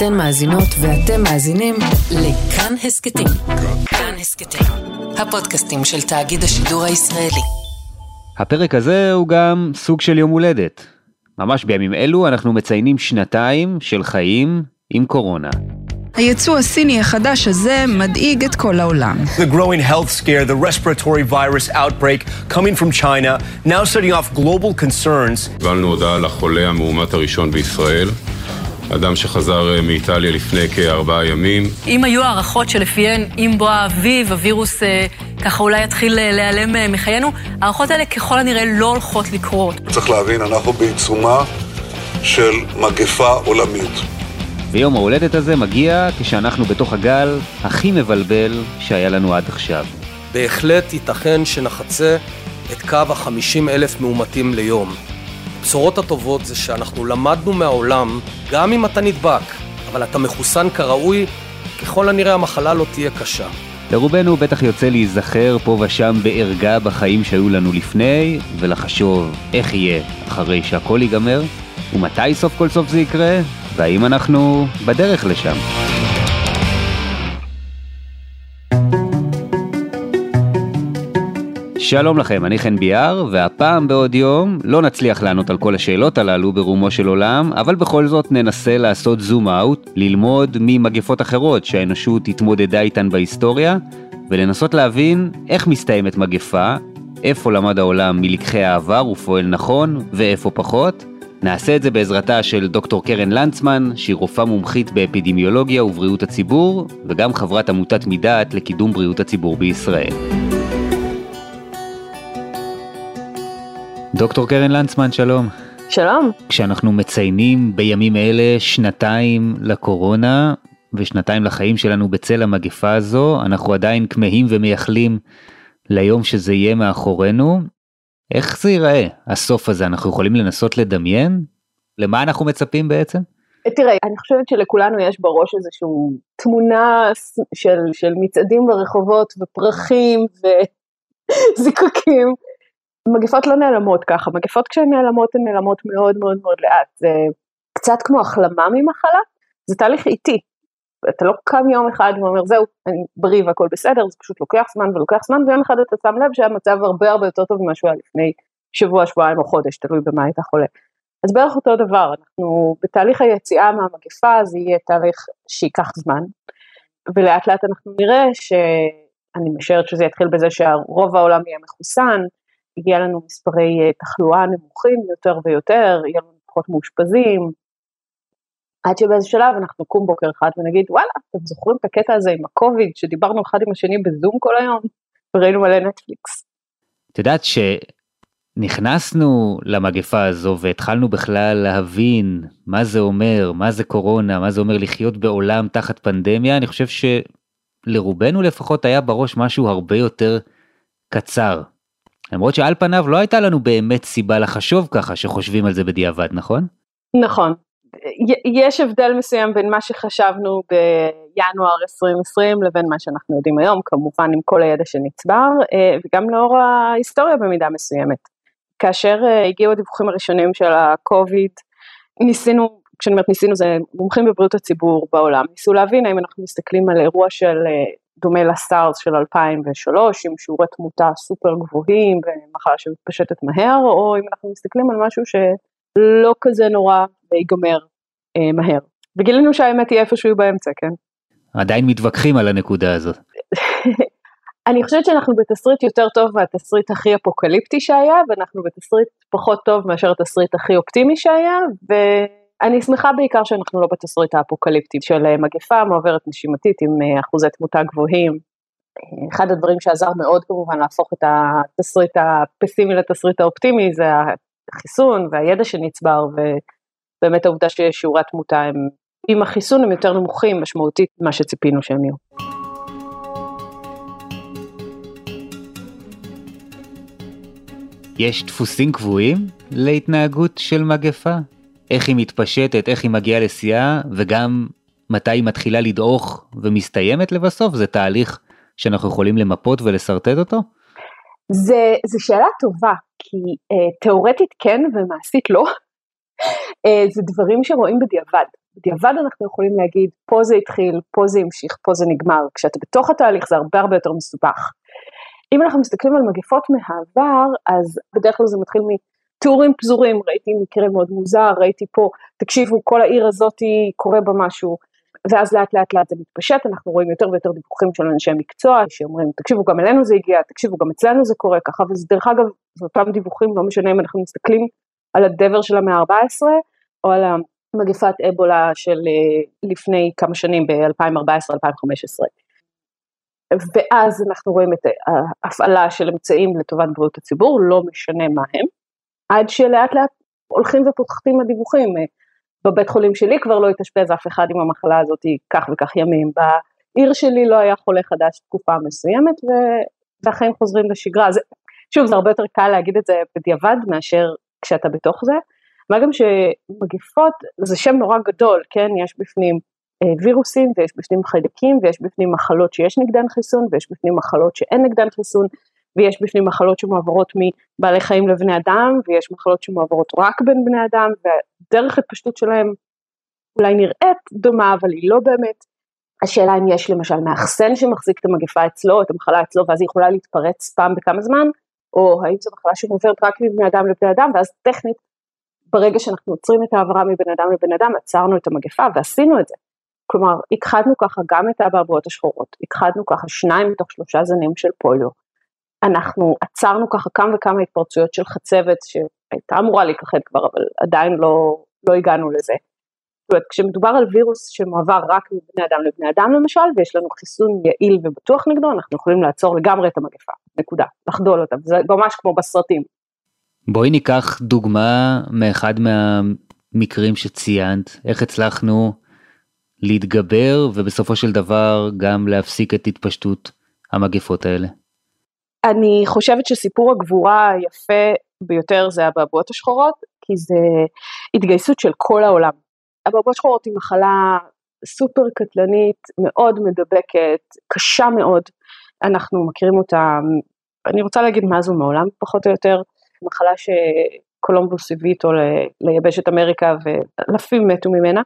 אתן מאזינות ואתם מאזינים לכאן הסכתים. כאן הסכתים, הפודקאסטים של תאגיד השידור הישראלי. הפרק הזה הוא גם סוג של יום הולדת. ממש בימים אלו אנחנו מציינים שנתיים של חיים עם קורונה. היצוא הסיני החדש הזה מדאיג את כל העולם. The growing health scare, the respiratory virus outbreak coming from China, now setting off global concerns. קיבלנו הודעה לחולה המאומת הראשון בישראל, אדם שחזר אה, מאיטליה לפני כארבעה ימים. אם היו הערכות שלפיהן עם בוא האביב הווירוס אה, ככה אולי יתחיל אה, להיעלם מחיינו, הערכות האלה ככל הנראה לא הולכות לקרות. צריך להבין, אנחנו בעיצומה של מגפה עולמית. ויום ההולדת הזה מגיע כשאנחנו בתוך הגל הכי מבלבל שהיה לנו עד עכשיו. בהחלט ייתכן שנחצה את קו ה-50 אלף מאומתים ליום. הבשורות הטובות זה שאנחנו למדנו מהעולם, גם אם אתה נדבק, אבל אתה מחוסן כראוי, ככל הנראה המחלה לא תהיה קשה. לרובנו בטח יוצא להיזכר פה ושם בערגה בחיים שהיו לנו לפני, ולחשוב איך יהיה אחרי שהכל ייגמר, ומתי סוף כל סוף זה יקרה, והאם אנחנו בדרך לשם. שלום לכם, אני חן ביאר, והפעם בעוד יום לא נצליח לענות על כל השאלות הללו ברומו של עולם, אבל בכל זאת ננסה לעשות זום אאוט, ללמוד ממגפות אחרות שהאנושות התמודדה איתן בהיסטוריה, ולנסות להבין איך מסתיימת מגפה, איפה למד העולם מלקחי העבר ופועל נכון, ואיפה פחות. נעשה את זה בעזרתה של דוקטור קרן לנצמן, שהיא רופאה מומחית באפידמיולוגיה ובריאות הציבור, וגם חברת עמותת מדעת לקידום בריאות הציבור בישראל. דוקטור קרן לנצמן, שלום. שלום. כשאנחנו מציינים בימים אלה שנתיים לקורונה ושנתיים לחיים שלנו בצל המגפה הזו, אנחנו עדיין כמהים ומייחלים ליום שזה יהיה מאחורינו. איך זה ייראה, הסוף הזה? אנחנו יכולים לנסות לדמיין? למה אנחנו מצפים בעצם? תראה, אני חושבת שלכולנו יש בראש איזושהי תמונה של, של מצעדים ברחובות ופרחים וזיקוקים. מגפות לא נעלמות ככה, מגפות כשהן נעלמות הן נעלמות מאוד מאוד מאוד לאט. זה קצת כמו החלמה ממחלה, זה תהליך איטי. אתה לא קם יום אחד ואומר זהו, אני בריא והכל בסדר, זה פשוט לוקח זמן ולוקח זמן, ויום אחד אתה שם לב שהמצב הרבה הרבה יותר טוב ממה שהוא היה לפני שבוע, שבועיים או חודש, תלוי במה היית חולה. אז בערך אותו דבר, אנחנו בתהליך היציאה מהמגפה זה יהיה תהליך שייקח זמן, ולאט לאט אנחנו נראה שאני משערת שזה יתחיל בזה שרוב העולם יהיה מחוסן, יגיע לנו מספרי אה, תחלואה נמוכים יותר ויותר, יהיה לנו פחות מאושפזים, עד שבאיזה שלב אנחנו נקום בוקר אחד ונגיד וואלה, אתם זוכרים את הקטע הזה עם הקוביד שדיברנו אחד עם השני בזום כל היום וראינו מלא נטפליקס. את יודעת שנכנסנו למגפה הזו והתחלנו בכלל להבין מה זה אומר, מה זה קורונה, מה זה אומר לחיות בעולם תחת פנדמיה, אני חושב שלרובנו לפחות היה בראש משהו הרבה יותר קצר. למרות שעל פניו לא הייתה לנו באמת סיבה לחשוב ככה שחושבים על זה בדיעבד, נכון? נכון. יש הבדל מסוים בין מה שחשבנו בינואר 2020 לבין מה שאנחנו יודעים היום, כמובן עם כל הידע שנצבר, אה, וגם לאור ההיסטוריה במידה מסוימת. כאשר אה, הגיעו הדיווחים הראשונים של הקוביד, ניסינו, כשאני אומרת ניסינו זה מומחים בבריאות הציבור בעולם, ניסו להבין האם אנחנו מסתכלים על אירוע של אה, דומה לסארס של 2003 עם שיעורי תמותה סופר גבוהים ומחלה שמתפשטת מהר, או אם אנחנו מסתכלים על משהו שלא כזה נורא ויגמר אה, מהר. וגילינו שהאמת היא איפשהו באמצע, כן? עדיין מתווכחים על הנקודה הזאת. אני חושבת שאנחנו בתסריט יותר טוב מהתסריט הכי אפוקליפטי שהיה, ואנחנו בתסריט פחות טוב מאשר התסריט הכי אופטימי שהיה, ואני שמחה בעיקר שאנחנו לא בתסריט האפוקליפטי של אה, מגפה מועברת נשימתית עם אה, אחוזי תמותה גבוהים. אחד הדברים שעזר מאוד כמובן להפוך את התסריט הפסימי לתסריט האופטימי זה החיסון והידע שנצבר ובאמת העובדה ששיעורי התמותה הם עם החיסון הם יותר נמוכים משמעותית ממה שציפינו שהם יהיו. יש דפוסים קבועים להתנהגות של מגפה? איך היא מתפשטת, איך היא מגיעה לשיאה, וגם מתי היא מתחילה לדעוך ומסתיימת לבסוף? זה תהליך שאנחנו יכולים למפות ולשרטט אותו? זה, זה שאלה טובה, כי אה, תאורטית כן ומעשית לא. אה, זה דברים שרואים בדיעבד. בדיעבד אנחנו יכולים להגיד, פה זה התחיל, פה זה המשיך, פה זה נגמר, כשאתה בתוך התהליך זה הרבה הרבה יותר מסובך. אם אנחנו מסתכלים על מגפות מהעבר, אז בדרך כלל זה מתחיל מטורים פזורים, ראיתי מקרה מאוד מוזר, ראיתי פה, תקשיבו, כל העיר הזאת קורה בה משהו, ואז לאט לאט לאט זה מתפשט, אנחנו רואים יותר ויותר דיווחים של אנשי מקצוע שאומרים, תקשיבו, גם אלינו זה הגיע, תקשיבו, גם אצלנו זה קורה ככה, וזה דרך אגב, זה אותם דיווחים, לא משנה אם אנחנו מסתכלים על הדבר של המאה ה-14, או על מגפת אבולה של אה, לפני כמה שנים, ב-2014-2015. ואז אנחנו רואים את ההפעלה של אמצעים לטובת בריאות הציבור, לא משנה מה הם, עד שלאט לאט הולכים ופותחים הדיווחים. בבית חולים שלי כבר לא התאשפז אף אחד עם המחלה הזאת כך וכך ימים, בעיר שלי לא היה חולה חדש תקופה מסוימת והחיים חוזרים לשגרה. זה, שוב, זה הרבה יותר קל להגיד את זה בדיעבד מאשר כשאתה בתוך זה. מה גם שמגפות זה שם נורא גדול, כן? יש בפנים אה, וירוסים ויש בפנים חיידקים ויש בפנים מחלות שיש נגדן חיסון ויש בפנים מחלות שאין נגדן חיסון ויש בפנים מחלות שמועברות מבעלי חיים לבני אדם ויש מחלות שמועברות רק בין בני אדם והדרך התפשטות שלהם אולי נראית דומה אבל היא לא באמת. השאלה אם יש למשל מאחסן שמחזיק את המגפה אצלו, את המחלה אצלו ואז היא יכולה להתפרץ פעם בכמה זמן או האם זו מחלה שמועברת רק מבני אדם לבני אדם ואז טכנית ברגע שאנחנו עוצרים את העברה מבן אדם לבן אדם עצרנו את המגפה ועשינו את זה. כלומר הכחדנו ככה גם את האבעבועות השחורות, הכחדנו ככה שניים מתוך שלושה זנים של פוליו, אנחנו עצרנו ככה כמה וכמה התפרצויות של חצבת שהייתה אמורה להיכחד כבר אבל עדיין לא, לא הגענו לזה. זאת אומרת כשמדובר על וירוס שמועבר רק מבני אדם לבני אדם למשל ויש לנו חיסון יעיל ובטוח נגדו אנחנו יכולים לעצור לגמרי את המגפה, נקודה, לחדול אותה, זה ממש כמו בסרטים. בואי ניקח דוגמה מאחד מהמקרים שציינת, איך הצלחנו להתגבר ובסופו של דבר גם להפסיק את התפשטות המגפות האלה. אני חושבת שסיפור הגבורה היפה ביותר זה הבעבועות השחורות, כי זה התגייסות של כל העולם. הבעבועות השחורות היא מחלה סופר קטלנית, מאוד מדבקת, קשה מאוד. אנחנו מכירים אותה, אני רוצה להגיד מאז ומעולם פחות או יותר, מחלה שקולומבוס הביא איתו ליבשת אמריקה ואלפים מתו ממנה.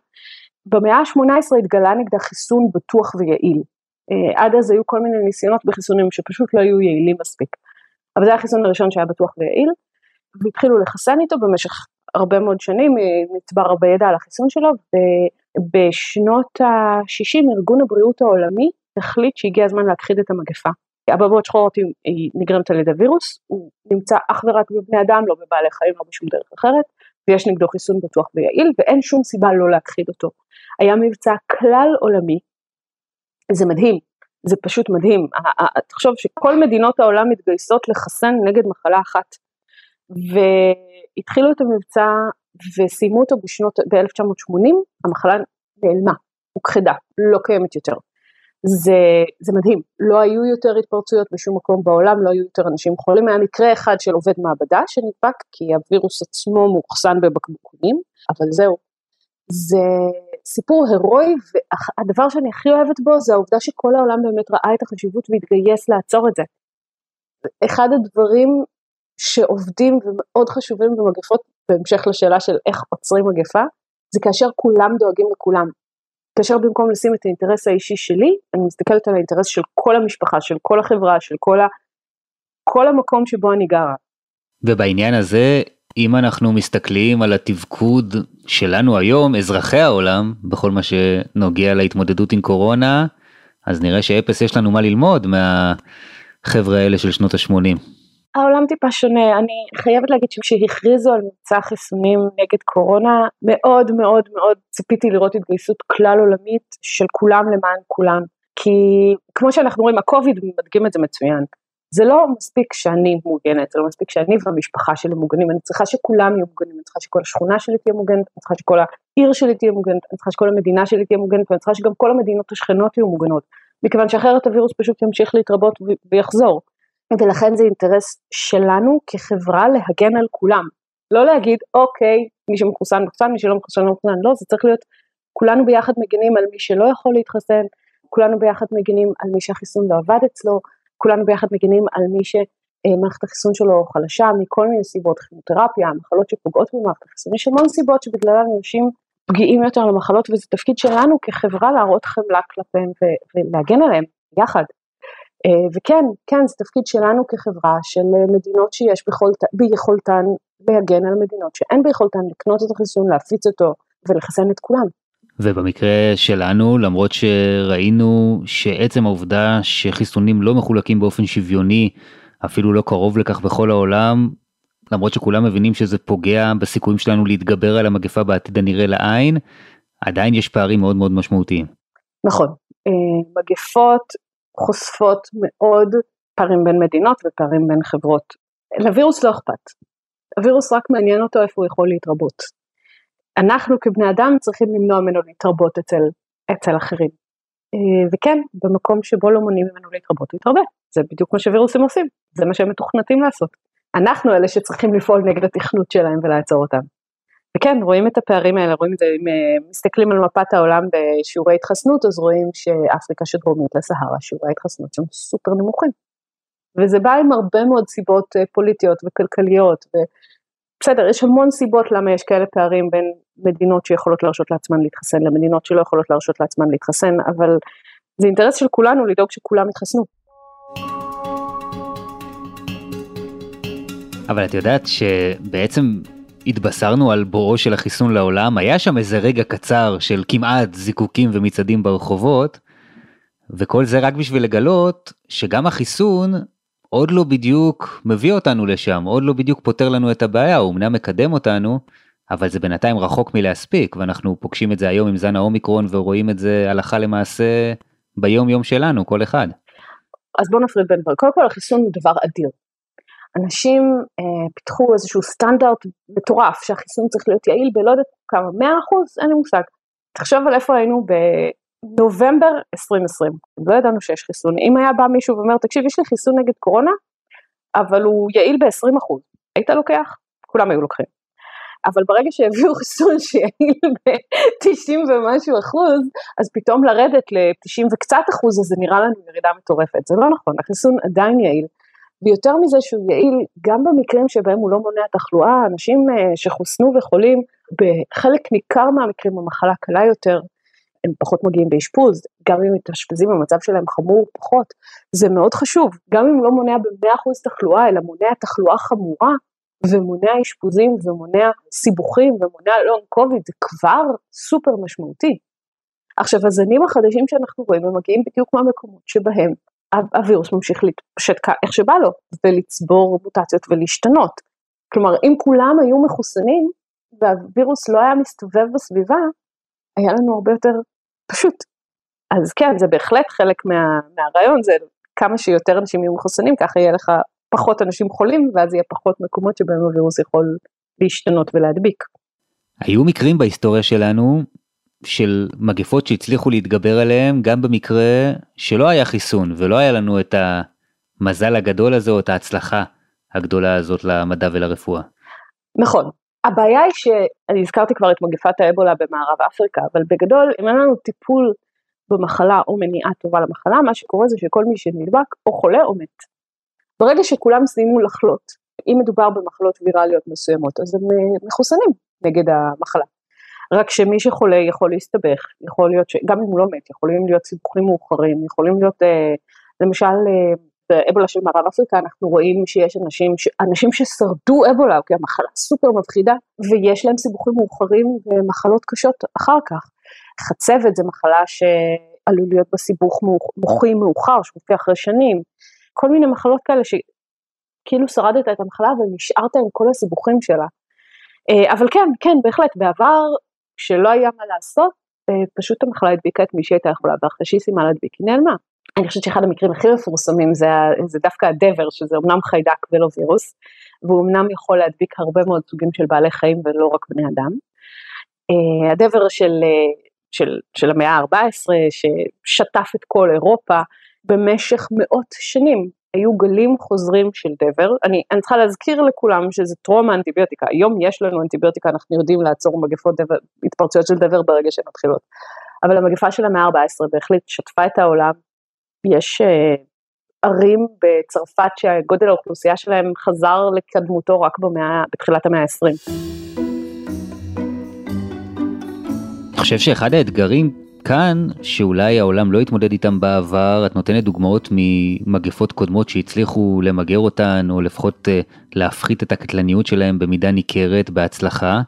במאה ה-18 התגלה נגדה חיסון בטוח ויעיל. אה, עד אז היו כל מיני ניסיונות בחיסונים שפשוט לא היו יעילים מספיק. אבל זה היה החיסון הראשון שהיה בטוח ויעיל, והתחילו לחסן איתו במשך הרבה מאוד שנים, אה, נצבר הרבה ידע על החיסון שלו, ובשנות ה-60 ארגון הבריאות העולמי החליט שהגיע הזמן להכחיד את המגפה. אבעבועות שחורות היא נגרמת על ידי וירוס, הוא נמצא אך ורק בבני אדם, לא בבעלי חיים, לא בשום דרך אחרת, ויש נגדו חיסון בטוח ויעיל, ואין שום סיבה לא להכחיד אותו. היה מבצע כלל עולמי, זה מדהים, זה פשוט מדהים, תחשוב שכל מדינות העולם מתגייסות לחסן נגד מחלה אחת, והתחילו את המבצע וסיימו אותו בשנות, ב-1980, המחלה נעלמה, הוכחדה, לא קיימת יותר. זה, זה מדהים, לא היו יותר התפרצויות בשום מקום בעולם, לא היו יותר אנשים חולים, היה מקרה אחד של עובד מעבדה שנדבק, כי הווירוס עצמו מאוחסן בבקבוקונים, אבל זהו. זה סיפור הירואי, והדבר שאני הכי אוהבת בו זה העובדה שכל העולם באמת ראה את החשיבות והתגייס לעצור את זה. אחד הדברים שעובדים ומאוד חשובים במגפות, בהמשך לשאלה של איך עוצרים מגפה, זה כאשר כולם דואגים לכולם. כאשר במקום לשים את האינטרס האישי שלי, אני מסתכלת על האינטרס של כל המשפחה, של כל החברה, של כל, ה... כל המקום שבו אני גרה. ובעניין הזה, אם אנחנו מסתכלים על התפקוד שלנו היום, אזרחי העולם, בכל מה שנוגע להתמודדות עם קורונה, אז נראה שאפס יש לנו מה ללמוד מהחבר'ה האלה של שנות ה-80. העולם טיפה שונה, אני חייבת להגיד שכשהכריזו על מבצע חיסונים נגד קורונה, מאוד מאוד מאוד ציפיתי לראות התגייסות כלל עולמית של כולם למען כולם. כי כמו שאנחנו רואים, הקוביד מדגים את זה מצוין. זה לא מספיק שאני מוגנת, זה לא מספיק שאני והמשפחה שלי מוגנים, אני צריכה שכולם יהיו מוגנים, אני צריכה שכל השכונה שלי תהיה מוגנת, אני צריכה שכל העיר שלי תהיה מוגנת, אני צריכה שכל המדינה שלי תהיה מוגנת, ואני צריכה שגם כל המדינות השכנות יהיו מוגנות, מכיוון שאחרת הווירוס פשוט ימשיך להתרבות ויחזור. ולכן זה אינטרס שלנו כחברה להגן על כולם. לא להגיד, אוקיי, מי שמחוסן מחוסן, מי שלא מחוסן לא מחוסן, לא, זה צריך להיות, כולנו ביחד מגנים על מי שלא יכול להתחסן, כולנו ביחד מגנים על מי שהחיסון לא עבד אצלו, כולנו ביחד מגנים על מי שמערכת החיסון שלו חלשה מכל מיני סיבות, כימותרפיה, מחלות שפוגעות במערכת החיסון, יש המון סיבות שבגללן אנשים פגיעים יותר למחלות, וזה תפקיד שלנו כחברה להראות חמלה כלפיהם ולהגן עליהם יחד. אה, וכן, כן, זה תפקיד שלנו כחברה של מדינות שיש ביכולת, ביכולתן להגן על מדינות שאין ביכולתן לקנות את החיסון, להפיץ אותו ולחסן את כולם. ובמקרה שלנו, למרות שראינו שעצם העובדה שחיסונים לא מחולקים באופן שוויוני, אפילו לא קרוב לכך בכל העולם, למרות שכולם מבינים שזה פוגע בסיכויים שלנו להתגבר על המגפה בעתיד הנראה לעין, עדיין יש פערים מאוד מאוד משמעותיים. נכון, אה, מגפות חושפות מאוד פערים בין מדינות ופערים בין חברות. לווירוס לא אכפת, הווירוס רק מעניין אותו איפה הוא יכול להתרבות. אנחנו כבני אדם צריכים למנוע ממנו להתרבות אצל, אצל אחרים. אה, וכן, במקום שבו לא מונעים ממנו להתרבות, הוא יתרבה. זה בדיוק מה שווירוסים עושים, זה מה שהם מתוכנתים לעשות. אנחנו אלה שצריכים לפעול נגד התכנות שלהם ולעצור אותם. וכן, רואים את הפערים האלה, רואים את זה, אם אה, מסתכלים על מפת העולם בשיעורי התחסנות, אז רואים שאפריקה שדרומית לסהרה, שיעורי ההתחסנות שם סופר נמוכים. וזה בא עם הרבה מאוד סיבות אה, פוליטיות וכלכליות, בסדר, יש המון סיבות למה יש כאלה פערים בין מדינות שיכולות להרשות לעצמן להתחסן למדינות שלא יכולות להרשות לעצמן להתחסן, אבל זה אינטרס של כולנו לדאוג שכולם יתחסנו. אבל את יודעת שבעצם התבשרנו על בואו של החיסון לעולם, היה שם איזה רגע קצר של כמעט זיקוקים ומצעדים ברחובות, וכל זה רק בשביל לגלות שגם החיסון עוד לא בדיוק מביא אותנו לשם, עוד לא בדיוק פותר לנו את הבעיה, הוא אמנם מקדם אותנו, אבל זה בינתיים רחוק מלהספיק, ואנחנו פוגשים את זה היום עם זן האומיקרון ורואים את זה הלכה למעשה ביום יום שלנו, כל אחד. אז בואו נפריד בין דברים. קודם כל החיסון הוא דבר אדיר. אנשים אה, פיתחו איזשהו סטנדרט מטורף שהחיסון צריך להיות יעיל בלא יודעת כמה, 100 אחוז? אין לי מושג. תחשוב על איפה היינו בנובמבר 2020, לא ידענו שיש חיסון. אם היה בא מישהו ואומר, תקשיב, יש לי חיסון נגד קורונה, אבל הוא יעיל ב-20 אחוז, היית לוקח? כולם היו לוקחים. אבל ברגע שהביאו חיסון שיעיל ב-90 ומשהו אחוז, אז פתאום לרדת ל-90 וקצת אחוז, אז זה נראה לנו ירידה מטורפת. זה לא נכון, החיסון עדיין יעיל. ויותר מזה שהוא יעיל גם במקרים שבהם הוא לא מונע תחלואה, אנשים אה, שחוסנו וחולים, בחלק ניכר מהמקרים המחלה קלה יותר, הם פחות מגיעים באשפוז, גם אם מתאשפזים המצב שלהם חמור פחות, זה מאוד חשוב, גם אם לא מונע ב-100% תחלואה, אלא מונע תחלואה חמורה, ומונע אשפוזים ומונע סיבוכים ומונע לונג קוביד, זה כבר סופר משמעותי. עכשיו הזנים החדשים שאנחנו רואים הם מגיעים בדיוק מהמקומות שבהם הווירוס ממשיך להתפשט איך שבא לו ולצבור מוטציות ולהשתנות. כלומר אם כולם היו מחוסנים והווירוס לא היה מסתובב בסביבה, היה לנו הרבה יותר פשוט. אז כן, זה בהחלט חלק מה, מהרעיון, זה כמה שיותר אנשים יהיו מחוסנים, ככה יהיה לך פחות אנשים חולים, ואז יהיה פחות מקומות שבהם הווירוס יכול להשתנות ולהדביק. היו מקרים בהיסטוריה שלנו של מגפות שהצליחו להתגבר עליהם גם במקרה שלא היה חיסון ולא היה לנו את המזל הגדול הזה או את ההצלחה הגדולה הזאת למדע ולרפואה. נכון. הבעיה היא שאני הזכרתי כבר את מגפת האבולה במערב אפריקה, אבל בגדול אם אין לנו טיפול במחלה או מניעה טובה למחלה, מה שקורה זה שכל מי שנדבק או חולה או מת. ברגע שכולם סיימו לחלות, אם מדובר במחלות ויראליות מסוימות, אז הם אה, מחוסנים נגד המחלה. רק שמי שחולה יכול להסתבך, יכול להיות שגם אם הוא לא מת, יכולים להיות סיבוכים מאוחרים, יכולים להיות, אה, למשל אה, באבולה של מערב אפריקה אנחנו רואים שיש אנשים. אנשים ששרדו אבולה, כי המחלה סופר מפחידה, ויש להם סיבוכים מאוחרים ומחלות קשות אחר כך. חצבת זה מחלה שעלול להיות בסיבוך מוחי מאוחר, שמופיע אחרי שנים, כל מיני מחלות כאלה שכאילו שרדת את המחלה ונשארת עם כל הסיבוכים שלה. אה, אבל כן, כן, בהחלט, בעבר כשלא היה מה לעשות, אה, פשוט המחלה הדביקה את מי שהייתה יכולה, ואחרי שהיא סיימה להדביק היא נעלמה. אני חושבת שאחד המקרים הכי מפורסמים זה, זה דווקא הדבר, שזה אמנם חיידק ולא וירוס, והוא אמנם יכול להדביק הרבה מאוד סוגים של בעלי חיים ולא רק בני אדם. Uh, הדבר של, uh, של, של המאה ה-14, ששטף את כל אירופה במשך מאות שנים, היו גלים חוזרים של דבר, אני, אני צריכה להזכיר לכולם שזה טרום האנטיביוטיקה, היום יש לנו אנטיביוטיקה, אנחנו יודעים לעצור מגפות דבר, התפרצויות של דבר ברגע שהן מתחילות, אבל המגפה של המאה ה-14 בהחלט שטפה את העולם, יש uh, ערים בצרפת שגודל האוכלוסייה שלהם חזר לקדמותו רק במאה, בתחילת המאה ה-20. חושב שאחד האתגרים כאן, שאולי העולם לא התמודד איתם בעבר, את נותנת דוגמאות ממגפות קודמות שהצליחו למגר אותן, או לפחות אה, להפחית את הקטלניות שלהם במידה ניכרת בהצלחה.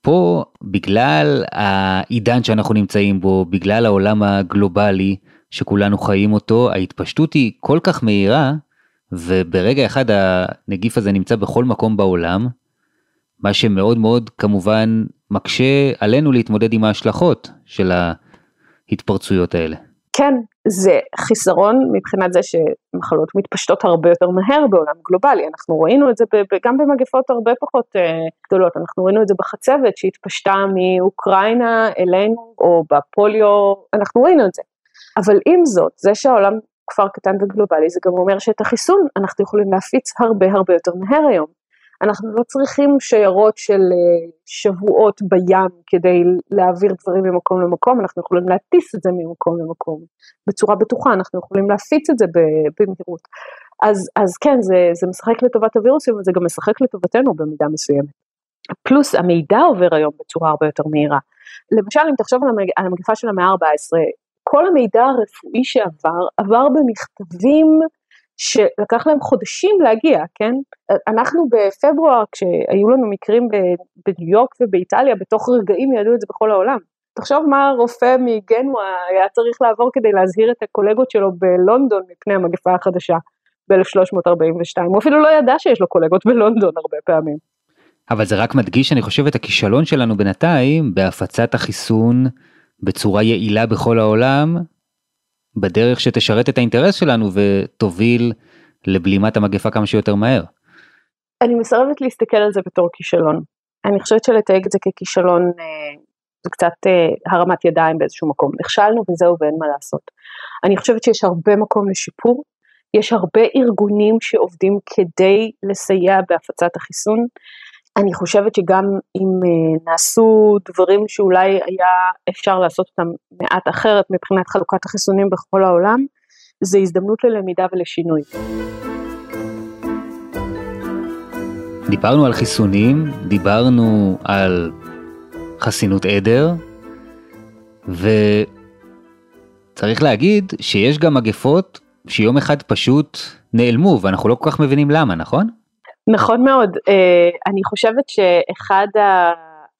פה, בגלל העידן שאנחנו נמצאים בו, בגלל העולם הגלובלי שכולנו חיים אותו, ההתפשטות היא כל כך מהירה, וברגע אחד הנגיף הזה נמצא בכל מקום בעולם, מה שמאוד מאוד כמובן מקשה עלינו להתמודד עם ההשלכות של ההתפרצויות האלה. כן, זה חיסרון מבחינת זה שמחלות מתפשטות הרבה יותר מהר בעולם גלובלי, אנחנו ראינו את זה גם במגפות הרבה פחות uh, גדולות, אנחנו ראינו את זה בחצבת שהתפשטה מאוקראינה אלינו, או בפוליו, אנחנו ראינו את זה. אבל עם זאת, זה שהעולם כפר קטן וגלובלי, זה גם אומר שאת החיסון אנחנו יכולים להפיץ הרבה הרבה יותר מהר היום. אנחנו לא צריכים שיירות של אה, שבועות בים כדי להעביר דברים ממקום למקום, אנחנו יכולים להטיס את זה ממקום למקום בצורה בטוחה, אנחנו יכולים להפיץ את זה במהירות. אז, אז כן, זה, זה משחק לטובת הווירוסים, אבל זה גם משחק לטובתנו במידה מסוימת. פלוס המידע עובר היום בצורה הרבה יותר מהירה. למשל, אם תחשוב על המגפה של המאה ה-14, כל המידע הרפואי שעבר, עבר במכתבים שלקח להם חודשים להגיע, כן? אנחנו בפברואר, כשהיו לנו מקרים בניו יורק ובאיטליה, בתוך רגעים ידעו את זה בכל העולם. תחשוב מה רופא מגנואה היה צריך לעבור כדי להזהיר את הקולגות שלו בלונדון מפני המגפה החדשה ב-1342, הוא אפילו לא ידע שיש לו קולגות בלונדון הרבה פעמים. אבל זה רק מדגיש, אני חושב, את הכישלון שלנו בינתיים בהפצת החיסון בצורה יעילה בכל העולם, בדרך שתשרת את האינטרס שלנו ותוביל לבלימת המגפה כמה שיותר מהר. אני מסרבת להסתכל על זה בתור כישלון. אני חושבת שלתייג את זה ככישלון אה, זה קצת אה, הרמת ידיים באיזשהו מקום. נכשלנו וזהו ואין מה לעשות. אני חושבת שיש הרבה מקום לשיפור. יש הרבה ארגונים שעובדים כדי לסייע בהפצת החיסון. אני חושבת שגם אם uh, נעשו דברים שאולי היה אפשר לעשות אותם מעט אחרת מבחינת חלוקת החיסונים בכל העולם, זה הזדמנות ללמידה ולשינוי. דיברנו על חיסונים, דיברנו על חסינות עדר, וצריך להגיד שיש גם מגפות שיום אחד פשוט נעלמו ואנחנו לא כל כך מבינים למה, נכון? נכון מאוד, אה, אני חושבת שאחד ה...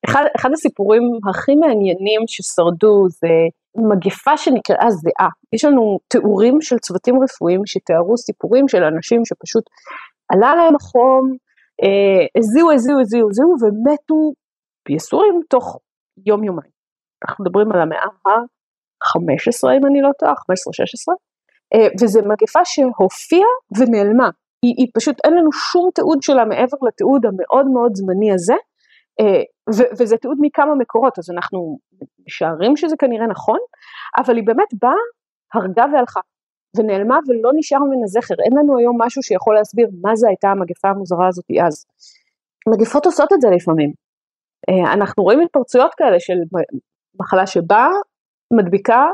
אחד, אחד הסיפורים הכי מעניינים ששרדו זה מגפה שנקראה זיעה. יש לנו תיאורים של צוותים רפואיים שתיארו סיפורים של אנשים שפשוט עלה להם החום, אה, הזיעו, הזיעו, הזיעו, הזיעו ומתו בייסורים תוך יום יומיים. אנחנו מדברים על המאה ה-15 אם אני לא טועה, 15-16, אה, וזו מגפה שהופיעה ונעלמה. היא, היא פשוט, אין לנו שום תיעוד שלה מעבר לתיעוד המאוד מאוד זמני הזה, אה, ו, וזה תיעוד מכמה מקורות, אז אנחנו משערים שזה כנראה נכון, אבל היא באמת באה, הרגה והלכה, ונעלמה ולא נשאר ממנה זכר, אין לנו היום משהו שיכול להסביר מה זה הייתה המגפה המוזרה הזאת אז. מגפות עושות את זה לפעמים. אה, אנחנו רואים התפרצויות כאלה של מחלה שבאה, מדביקה,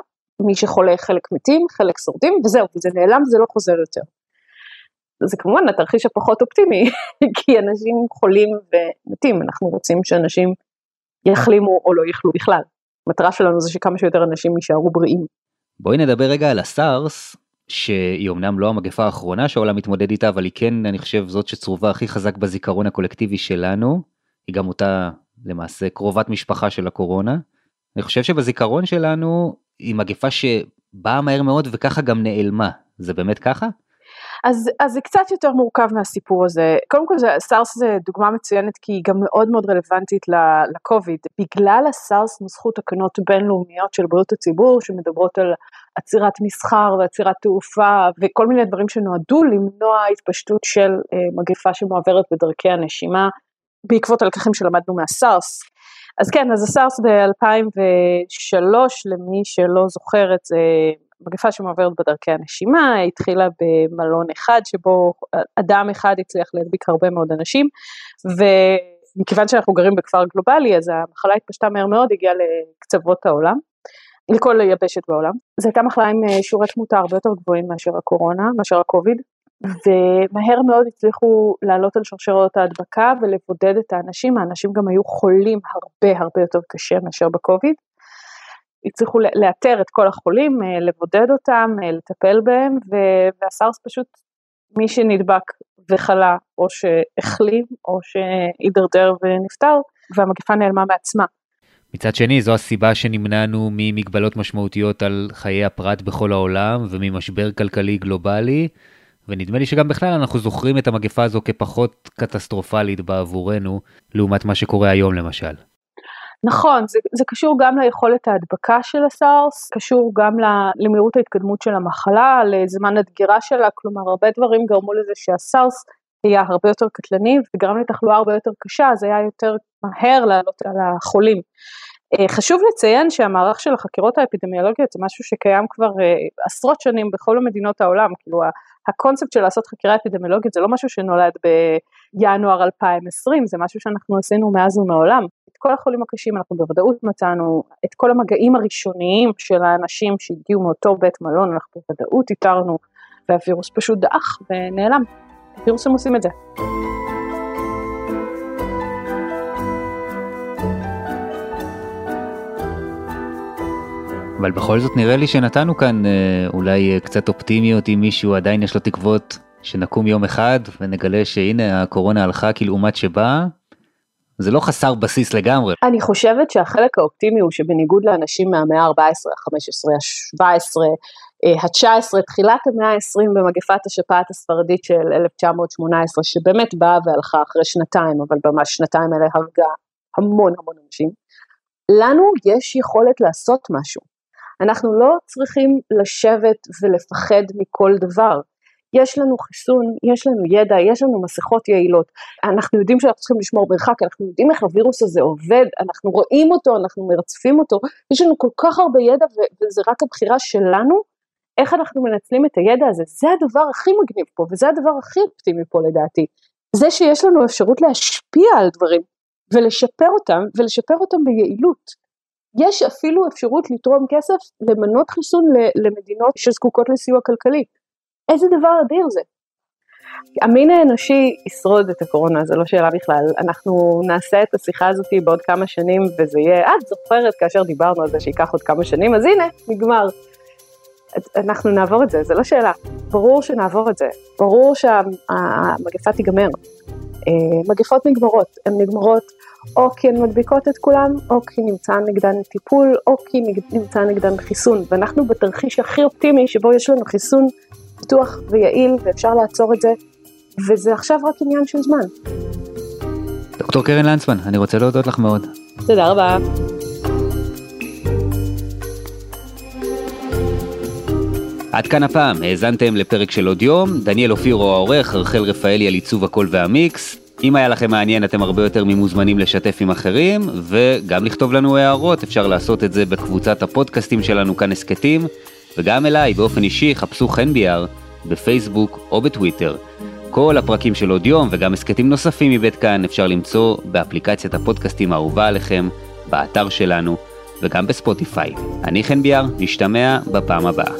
מי שחולה חלק מתים, חלק שורדים, וזהו, וזה נעלם וזה לא חוזר יותר. זה כמובן התרחיש הפחות אופטימי, כי אנשים חולים ומתים, אנחנו רוצים שאנשים יחלימו או לא יחלו בכלל. המטרה שלנו זה שכמה שיותר אנשים יישארו בריאים. בואי נדבר רגע על הסארס, שהיא אמנם לא המגפה האחרונה שהעולם מתמודד איתה, אבל היא כן, אני חושב, זאת שצרובה הכי חזק בזיכרון הקולקטיבי שלנו. היא גם אותה למעשה קרובת משפחה של הקורונה. אני חושב שבזיכרון שלנו היא מגפה שבאה מהר מאוד וככה גם נעלמה. זה באמת ככה? אז, אז זה קצת יותר מורכב מהסיפור הזה. קודם כל סארס זה דוגמה מצוינת כי היא גם מאוד מאוד רלוונטית לקוביד. בגלל הסארס נוסחו תקנות בינלאומיות של בריאות הציבור שמדברות על עצירת מסחר ועצירת תעופה וכל מיני דברים שנועדו למנוע התפשטות של אה, מגפה שמועברת בדרכי הנשימה בעקבות הלקחים שלמדנו מהסארס. אז כן, אז הסארס ב-2003, למי שלא זוכר את זה, מגפה שמעוברת בדרכי הנשימה, התחילה במלון אחד שבו אדם אחד הצליח להדביק הרבה מאוד אנשים, ומכיוון שאנחנו גרים בכפר גלובלי, אז המחלה התפשטה מהר מאוד, הגיעה לקצוות העולם, לכל יבשת בעולם. זו הייתה מחלה עם אה, שיעורי תמותה הרבה יותר גבוהים מאשר הקורונה, מאשר הקוביד. ומהר מאוד הצליחו לעלות על שרשרות ההדבקה ולבודד את האנשים, האנשים גם היו חולים הרבה הרבה יותר קשה מאשר בקוביד. הצליחו לאתר את כל החולים, אה, לבודד אותם, אה, לטפל בהם, והסארס פשוט, מי שנדבק וחלה, או שהחלים, או שהידרדר ונפטר, והמגפה נעלמה מעצמה. מצד שני, זו הסיבה שנמנענו ממגבלות משמעותיות על חיי הפרט בכל העולם וממשבר כלכלי גלובלי, ונדמה לי שגם בכלל אנחנו זוכרים את המגפה הזו כפחות קטסטרופלית בעבורנו, לעומת מה שקורה היום למשל. נכון, זה, זה קשור גם ליכולת ההדבקה של הסארס, קשור גם למהירות ההתקדמות של המחלה, לזמן הדגירה שלה, כלומר הרבה דברים גרמו לזה שהסארס היה הרבה יותר קטלני וגרם לתחלואה הרבה יותר קשה, אז היה יותר מהר לעלות על החולים. אה, חשוב לציין שהמערך של החקירות האפידמיולוגיות זה משהו שקיים כבר אה, עשרות שנים בכל מדינות העולם, כאילו הקונספט של לעשות חקירה אפידמיולוגית זה לא משהו שנולד בינואר 2020, זה משהו שאנחנו עשינו מאז ומעולם. כל החולים הקשים אנחנו בוודאות מצאנו, את כל המגעים הראשוניים של האנשים שהגיעו מאותו בית מלון אנחנו בוודאות איתרנו, והווירוס פשוט דעך ונעלם. וירוסים עושים את זה. אבל בכל זאת נראה לי שנתנו כאן אה, אולי אה, קצת אופטימיות אם מישהו עדיין יש לו תקוות שנקום יום אחד ונגלה שהנה הקורונה הלכה כלעומת שבאה. זה לא חסר בסיס לגמרי. אני חושבת שהחלק האופטימי הוא שבניגוד לאנשים מהמאה ה-14, ה-15, ה-17, ה-19, תחילת המאה ה-20 במגפת השפעת הספרדית של 1918, שבאמת באה והלכה אחרי שנתיים, אבל ממש שנתיים האלה הרגה המון המון אנשים, לנו יש יכולת לעשות משהו. אנחנו לא צריכים לשבת ולפחד מכל דבר. יש לנו חיסון, יש לנו ידע, יש לנו מסכות יעילות, אנחנו יודעים שאנחנו צריכים לשמור מרחק, אנחנו יודעים איך הווירוס הזה עובד, אנחנו רואים אותו, אנחנו מרצפים אותו, יש לנו כל כך הרבה ידע וזה רק הבחירה שלנו, איך אנחנו מנצלים את הידע הזה, זה הדבר הכי מגניב פה וזה הדבר הכי אופטימי פה לדעתי. זה שיש לנו אפשרות להשפיע על דברים ולשפר אותם ולשפר אותם ביעילות. יש אפילו אפשרות לתרום כסף למנות חיסון למדינות שזקוקות לסיוע כלכלי. איזה דבר אדיר זה. המין האנושי ישרוד את הקורונה, זו לא שאלה בכלל. אנחנו נעשה את השיחה הזאת בעוד כמה שנים וזה יהיה, את זוכרת כאשר דיברנו על זה שייקח עוד כמה שנים, אז הנה, נגמר. אנחנו נעבור את זה, זו לא שאלה. ברור שנעבור את זה, ברור שהמגפה תיגמר. אה, מגפות נגמרות, הן נגמרות או כי הן מדביקות את כולם, או כי נמצא נגדן טיפול, או כי נמצא נגדן חיסון. ואנחנו בתרחיש הכי אופטימי, שבו יש לנו חיסון פתוח ויעיל, ואפשר לעצור את זה, וזה עכשיו רק עניין של זמן. דוקטור קרן לנצמן, אני רוצה להודות לך מאוד. תודה רבה. עד כאן הפעם, האזנתם לפרק של עוד יום, דניאל אופירו העורך, רחל רפאלי על עיצוב הקול והמיקס. אם היה לכם מעניין אתם הרבה יותר ממוזמנים לשתף עם אחרים, וגם לכתוב לנו הערות, אפשר לעשות את זה בקבוצת הפודקאסטים שלנו כאן הסכתים, וגם אליי באופן אישי חפשו חן ביאר, בפייסבוק או בטוויטר. כל הפרקים של עוד יום וגם הסכתים נוספים מבית כאן אפשר למצוא באפליקציית הפודקאסטים האהובה עליכם, באתר שלנו וגם בספוטיפיי. אני חן ביאר, נשתמע בפעם הבאה.